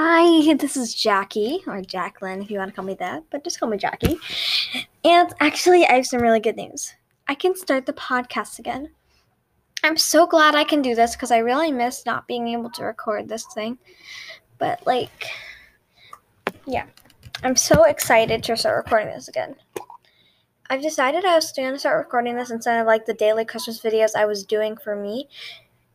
Hi, this is Jackie, or Jacqueline if you want to call me that, but just call me Jackie. And actually, I have some really good news. I can start the podcast again. I'm so glad I can do this because I really miss not being able to record this thing. But, like, yeah, I'm so excited to start recording this again. I've decided I was going to start recording this instead of like the daily Christmas videos I was doing for me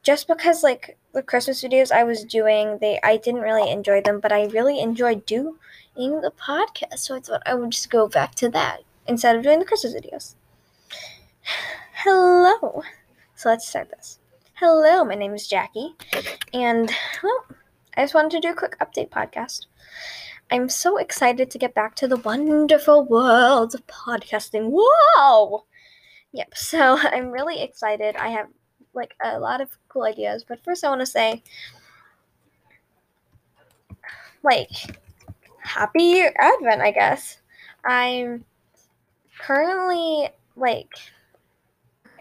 just because like the Christmas videos I was doing, they I didn't really enjoy them, but I really enjoyed doing the podcast. So I thought I would just go back to that instead of doing the Christmas videos. Hello. So let's start this. Hello, my name is Jackie, and well, I just wanted to do a quick update podcast. I'm so excited to get back to the wonderful world of podcasting. Whoa! Yep, so I'm really excited. I have like a lot of cool ideas. But first, I want to say, like, happy Advent, I guess. I'm currently like,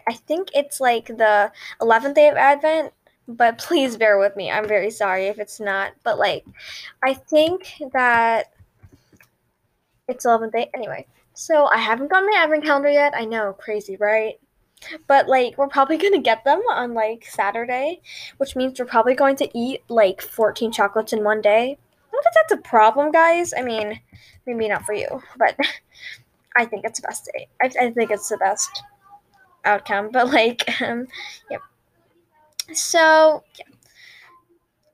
I think it's like the 11th day of Advent, but please bear with me. I'm very sorry if it's not. But like, I think that it's 11th day. Anyway, so I haven't got my Advent calendar yet. I know, crazy, right? But like we're probably gonna get them on like Saturday, which means we're probably going to eat like 14 chocolates in one day. I don't think that's a problem, guys. I mean, maybe not for you, but I think it's the best day. I, I think it's the best outcome. But like, um, yep. So yeah.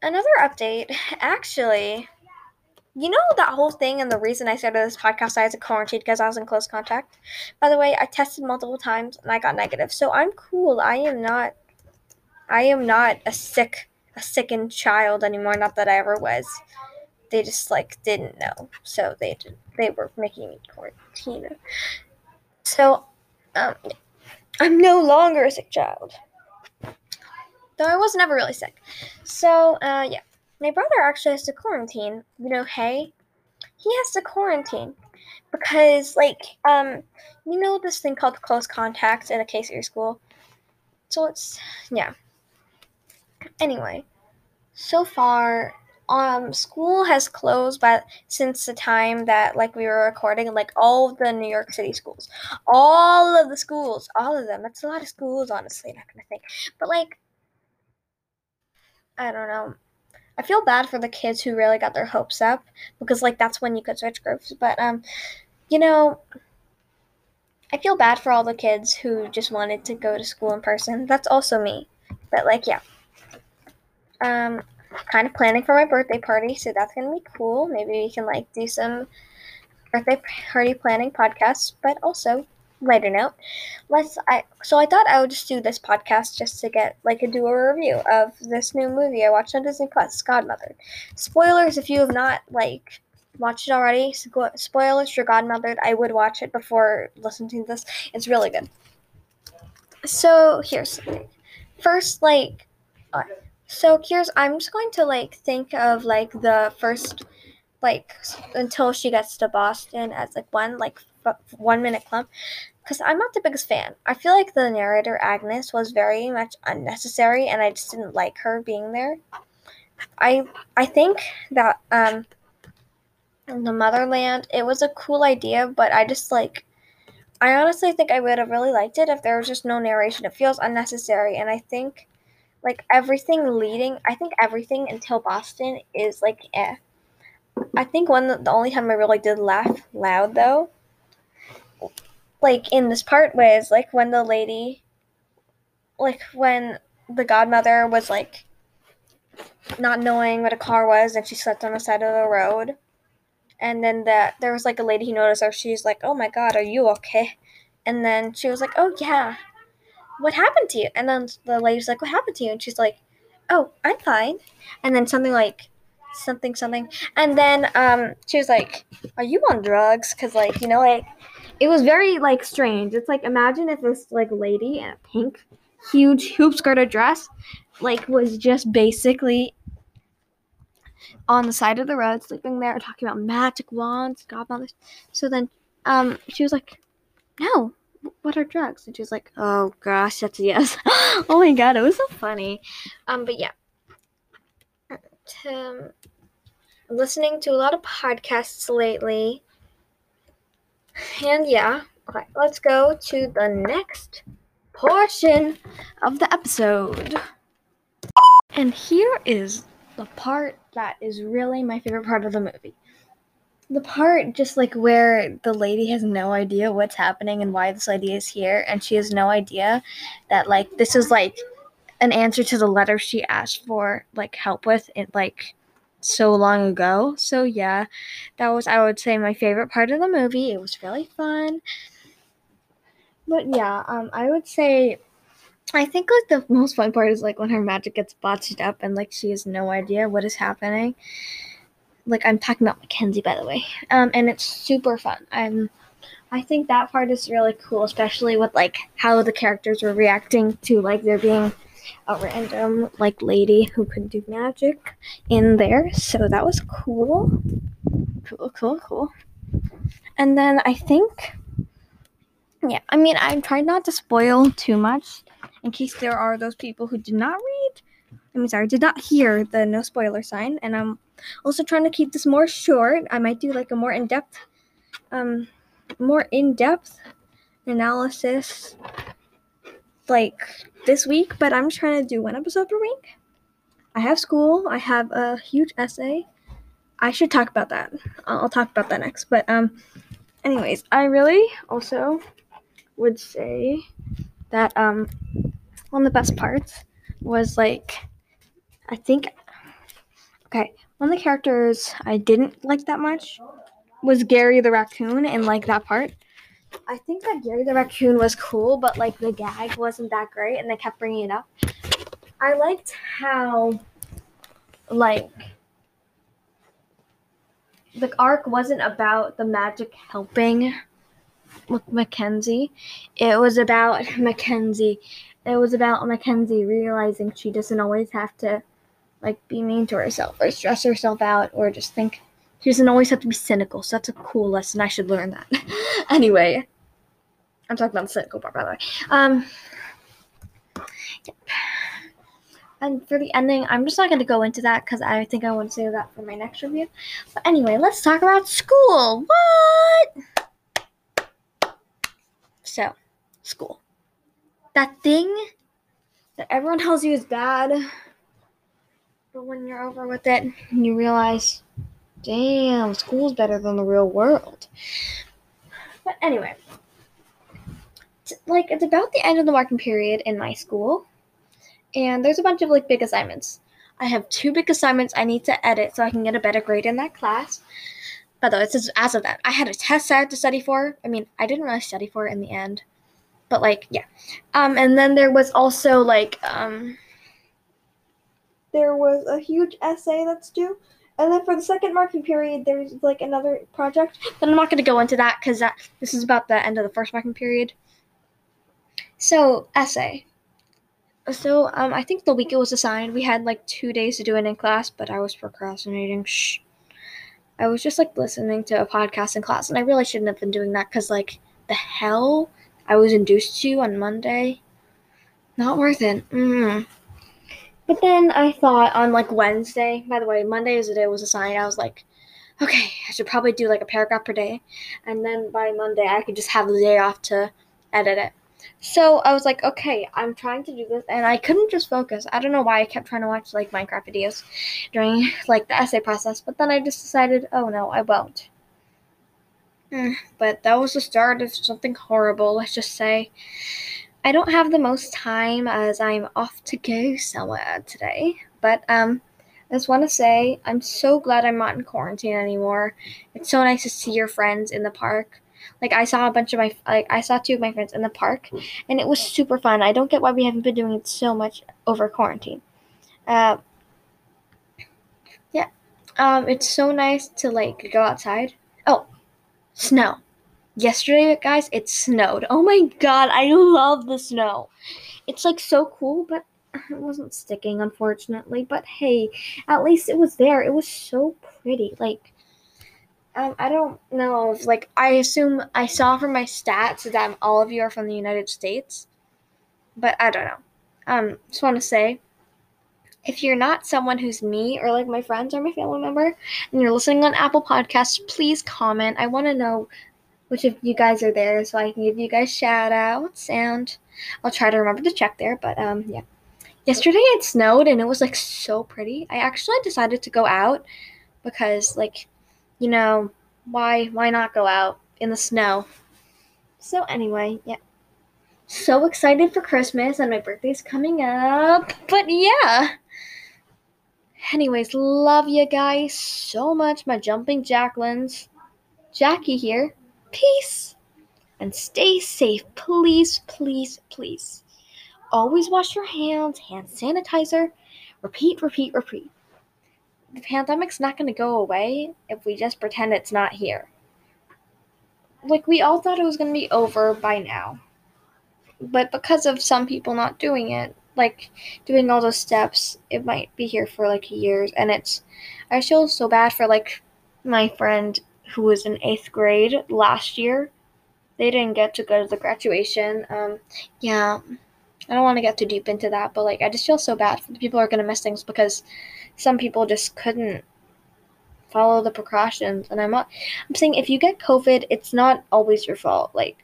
Another update, actually you know that whole thing and the reason I started this podcast I was quarantined because I was in close contact. By the way, I tested multiple times and I got negative. So I'm cool. I am not I am not a sick a sickened child anymore, not that I ever was. They just like didn't know. So they did, they were making me quarantine. So um I'm no longer a sick child. Though I was never really sick. So uh yeah. My brother actually has to quarantine. You know, hey, he has to quarantine because, like, um, you know this thing called close contacts in a case at your school. So it's yeah. Anyway, so far, um, school has closed, but since the time that like we were recording, like all of the New York City schools, all of the schools, all of them. That's a lot of schools, honestly. Not gonna think, but like, I don't know I feel bad for the kids who really got their hopes up because like that's when you could switch groups. But um, you know, I feel bad for all the kids who just wanted to go to school in person. That's also me. But like yeah. Um kind of planning for my birthday party, so that's gonna be cool. Maybe we can like do some birthday party planning podcasts, but also lighter note, let's I so I thought I would just do this podcast just to get like a do a review of this new movie I watched on Disney Plus, Godmother. Spoilers if you have not like watched it already. Spoilers for Godmother. I would watch it before listening to this. It's really good. So here's first like uh, so here's I'm just going to like think of like the first like until she gets to Boston as like one like one minute clump because I'm not the biggest fan. I feel like the narrator Agnes was very much unnecessary, and I just didn't like her being there. I I think that um the motherland it was a cool idea, but I just like I honestly think I would have really liked it if there was just no narration. It feels unnecessary, and I think like everything leading, I think everything until Boston is like eh. I think one the only time I really did laugh loud though like in this part was like when the lady like when the godmother was like not knowing what a car was and she slept on the side of the road. And then that there was like a lady who noticed her. She's like oh my god are you okay? And then she was like oh yeah. What happened to you? And then the lady's like what happened to you? And she's like oh i'm fine. And then something like something something and then um she was like are you on drugs because like you know like it was very like strange. It's like imagine if this like lady in a pink, huge hoop skirted dress, like was just basically on the side of the road, sleeping there, talking about magic wands, godmothers. So then, um, she was like, "No, what are drugs?" And she was like, "Oh gosh, that's a yes." oh my god, it was so funny. Um, but yeah. Um, listening to a lot of podcasts lately. And yeah, okay, let's go to the next portion of the episode. And here is the part that is really my favorite part of the movie. The part just like where the lady has no idea what's happening and why this lady is here, and she has no idea that like this is like an answer to the letter she asked for like help with it like so long ago. So yeah, that was I would say my favorite part of the movie. It was really fun. But yeah, um I would say I think like the most fun part is like when her magic gets botched up and like she has no idea what is happening. Like I'm talking about Mackenzie by the way. Um and it's super fun. I'm I think that part is really cool, especially with like how the characters were reacting to like there being a random like lady who could do magic in there. So that was cool. Cool, cool, cool. And then I think yeah, I mean I'm trying not to spoil too much in case there are those people who did not read. I mean sorry, did not hear the no spoiler sign. And I'm also trying to keep this more short. I might do like a more in-depth um more in-depth analysis like this week, but I'm trying to do one episode per week. I have school. I have a huge essay. I should talk about that. I'll talk about that next. But um, anyways, I really also would say that um, one of the best parts was like, I think, okay, one of the characters I didn't like that much was Gary the raccoon, and like that part. I think that Gary the raccoon was cool, but like the gag wasn't that great, and they kept bringing it up. I liked how, like, the arc wasn't about the magic helping with Mackenzie. It was about Mackenzie. It was about Mackenzie realizing she doesn't always have to, like, be mean to herself or stress herself out or just think she doesn't always have to be cynical, so that's a cool lesson. I should learn that. anyway, I'm talking about the cynical part, by the way. Um, yep. And for the ending, I'm just not going to go into that because I think I want to save that for my next review. But anyway, let's talk about school. What? So, school. That thing that everyone tells you is bad, but when you're over with it, you realize Damn, school's better than the real world. But anyway, it's like it's about the end of the marking period in my school, and there's a bunch of like big assignments. I have two big assignments I need to edit so I can get a better grade in that class. The way, this is as of that. I had a test I had to study for. I mean, I didn't really study for it in the end. But like, yeah. Um, and then there was also like um there was a huge essay that's due. And then for the second marking period, there's like another project, but I'm not going to go into that because that this is about the end of the first marking period. So essay. So um, I think the week it was assigned, we had like two days to do it in class, but I was procrastinating. Shh. I was just like listening to a podcast in class, and I really shouldn't have been doing that because like the hell I was induced to on Monday. Not worth it. Mm. But then I thought on like Wednesday, by the way, Monday is the day it was assigned. I was like, okay, I should probably do like a paragraph per day. And then by Monday, I could just have the day off to edit it. So I was like, okay, I'm trying to do this, and I couldn't just focus. I don't know why I kept trying to watch like Minecraft videos during like the essay process, but then I just decided, oh no, I won't. Mm, but that was the start of something horrible, let's just say. I don't have the most time as I'm off to go somewhere today, but um, I just want to say I'm so glad I'm not in quarantine anymore. It's so nice to see your friends in the park. Like I saw a bunch of my like I saw two of my friends in the park, and it was super fun. I don't get why we haven't been doing it so much over quarantine. Uh, yeah, um, it's so nice to like go outside. Oh, snow. Yesterday, guys, it snowed. Oh my god, I love the snow. It's like so cool, but it wasn't sticking, unfortunately. But hey, at least it was there. It was so pretty. Like, um, I don't know. If, like, I assume I saw from my stats that all of you are from the United States, but I don't know. Um, just want to say, if you're not someone who's me or like my friends or my family member and you're listening on Apple Podcasts, please comment. I want to know which of you guys are there so I can give you guys shout outs and I'll try to remember to check there. But um yeah. Yesterday it snowed and it was like so pretty. I actually decided to go out because like you know, why why not go out in the snow? So anyway, yeah. So excited for Christmas and my birthday's coming up. But yeah. Anyways, love you guys so much, my jumping Jacquelines. Jackie here. Peace. And stay safe, please, please, please. Always wash your hands, hand sanitizer. Repeat, repeat, repeat. The pandemic's not going to go away if we just pretend it's not here. Like, we all thought it was going to be over by now. But because of some people not doing it, like doing all those steps, it might be here for like years. And it's, I feel so bad for like my friend who was in eighth grade last year. They didn't get to go to the graduation. Um, yeah, I don't want to get too deep into that, but like I just feel so bad. People are gonna miss things because some people just couldn't follow the precautions. And I'm not. I'm saying if you get COVID, it's not always your fault. Like,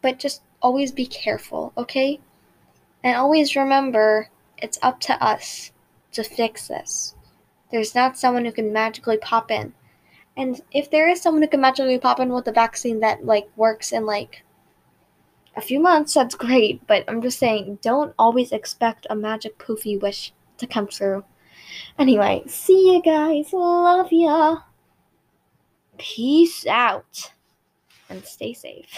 but just always be careful, okay? And always remember, it's up to us to fix this. There's not someone who can magically pop in. And if there is someone who can magically pop in with a vaccine that like works in like a few months, that's great. But I'm just saying, don't always expect a magic poofy wish to come true. Anyway, see you guys. Love ya. Peace out. And stay safe.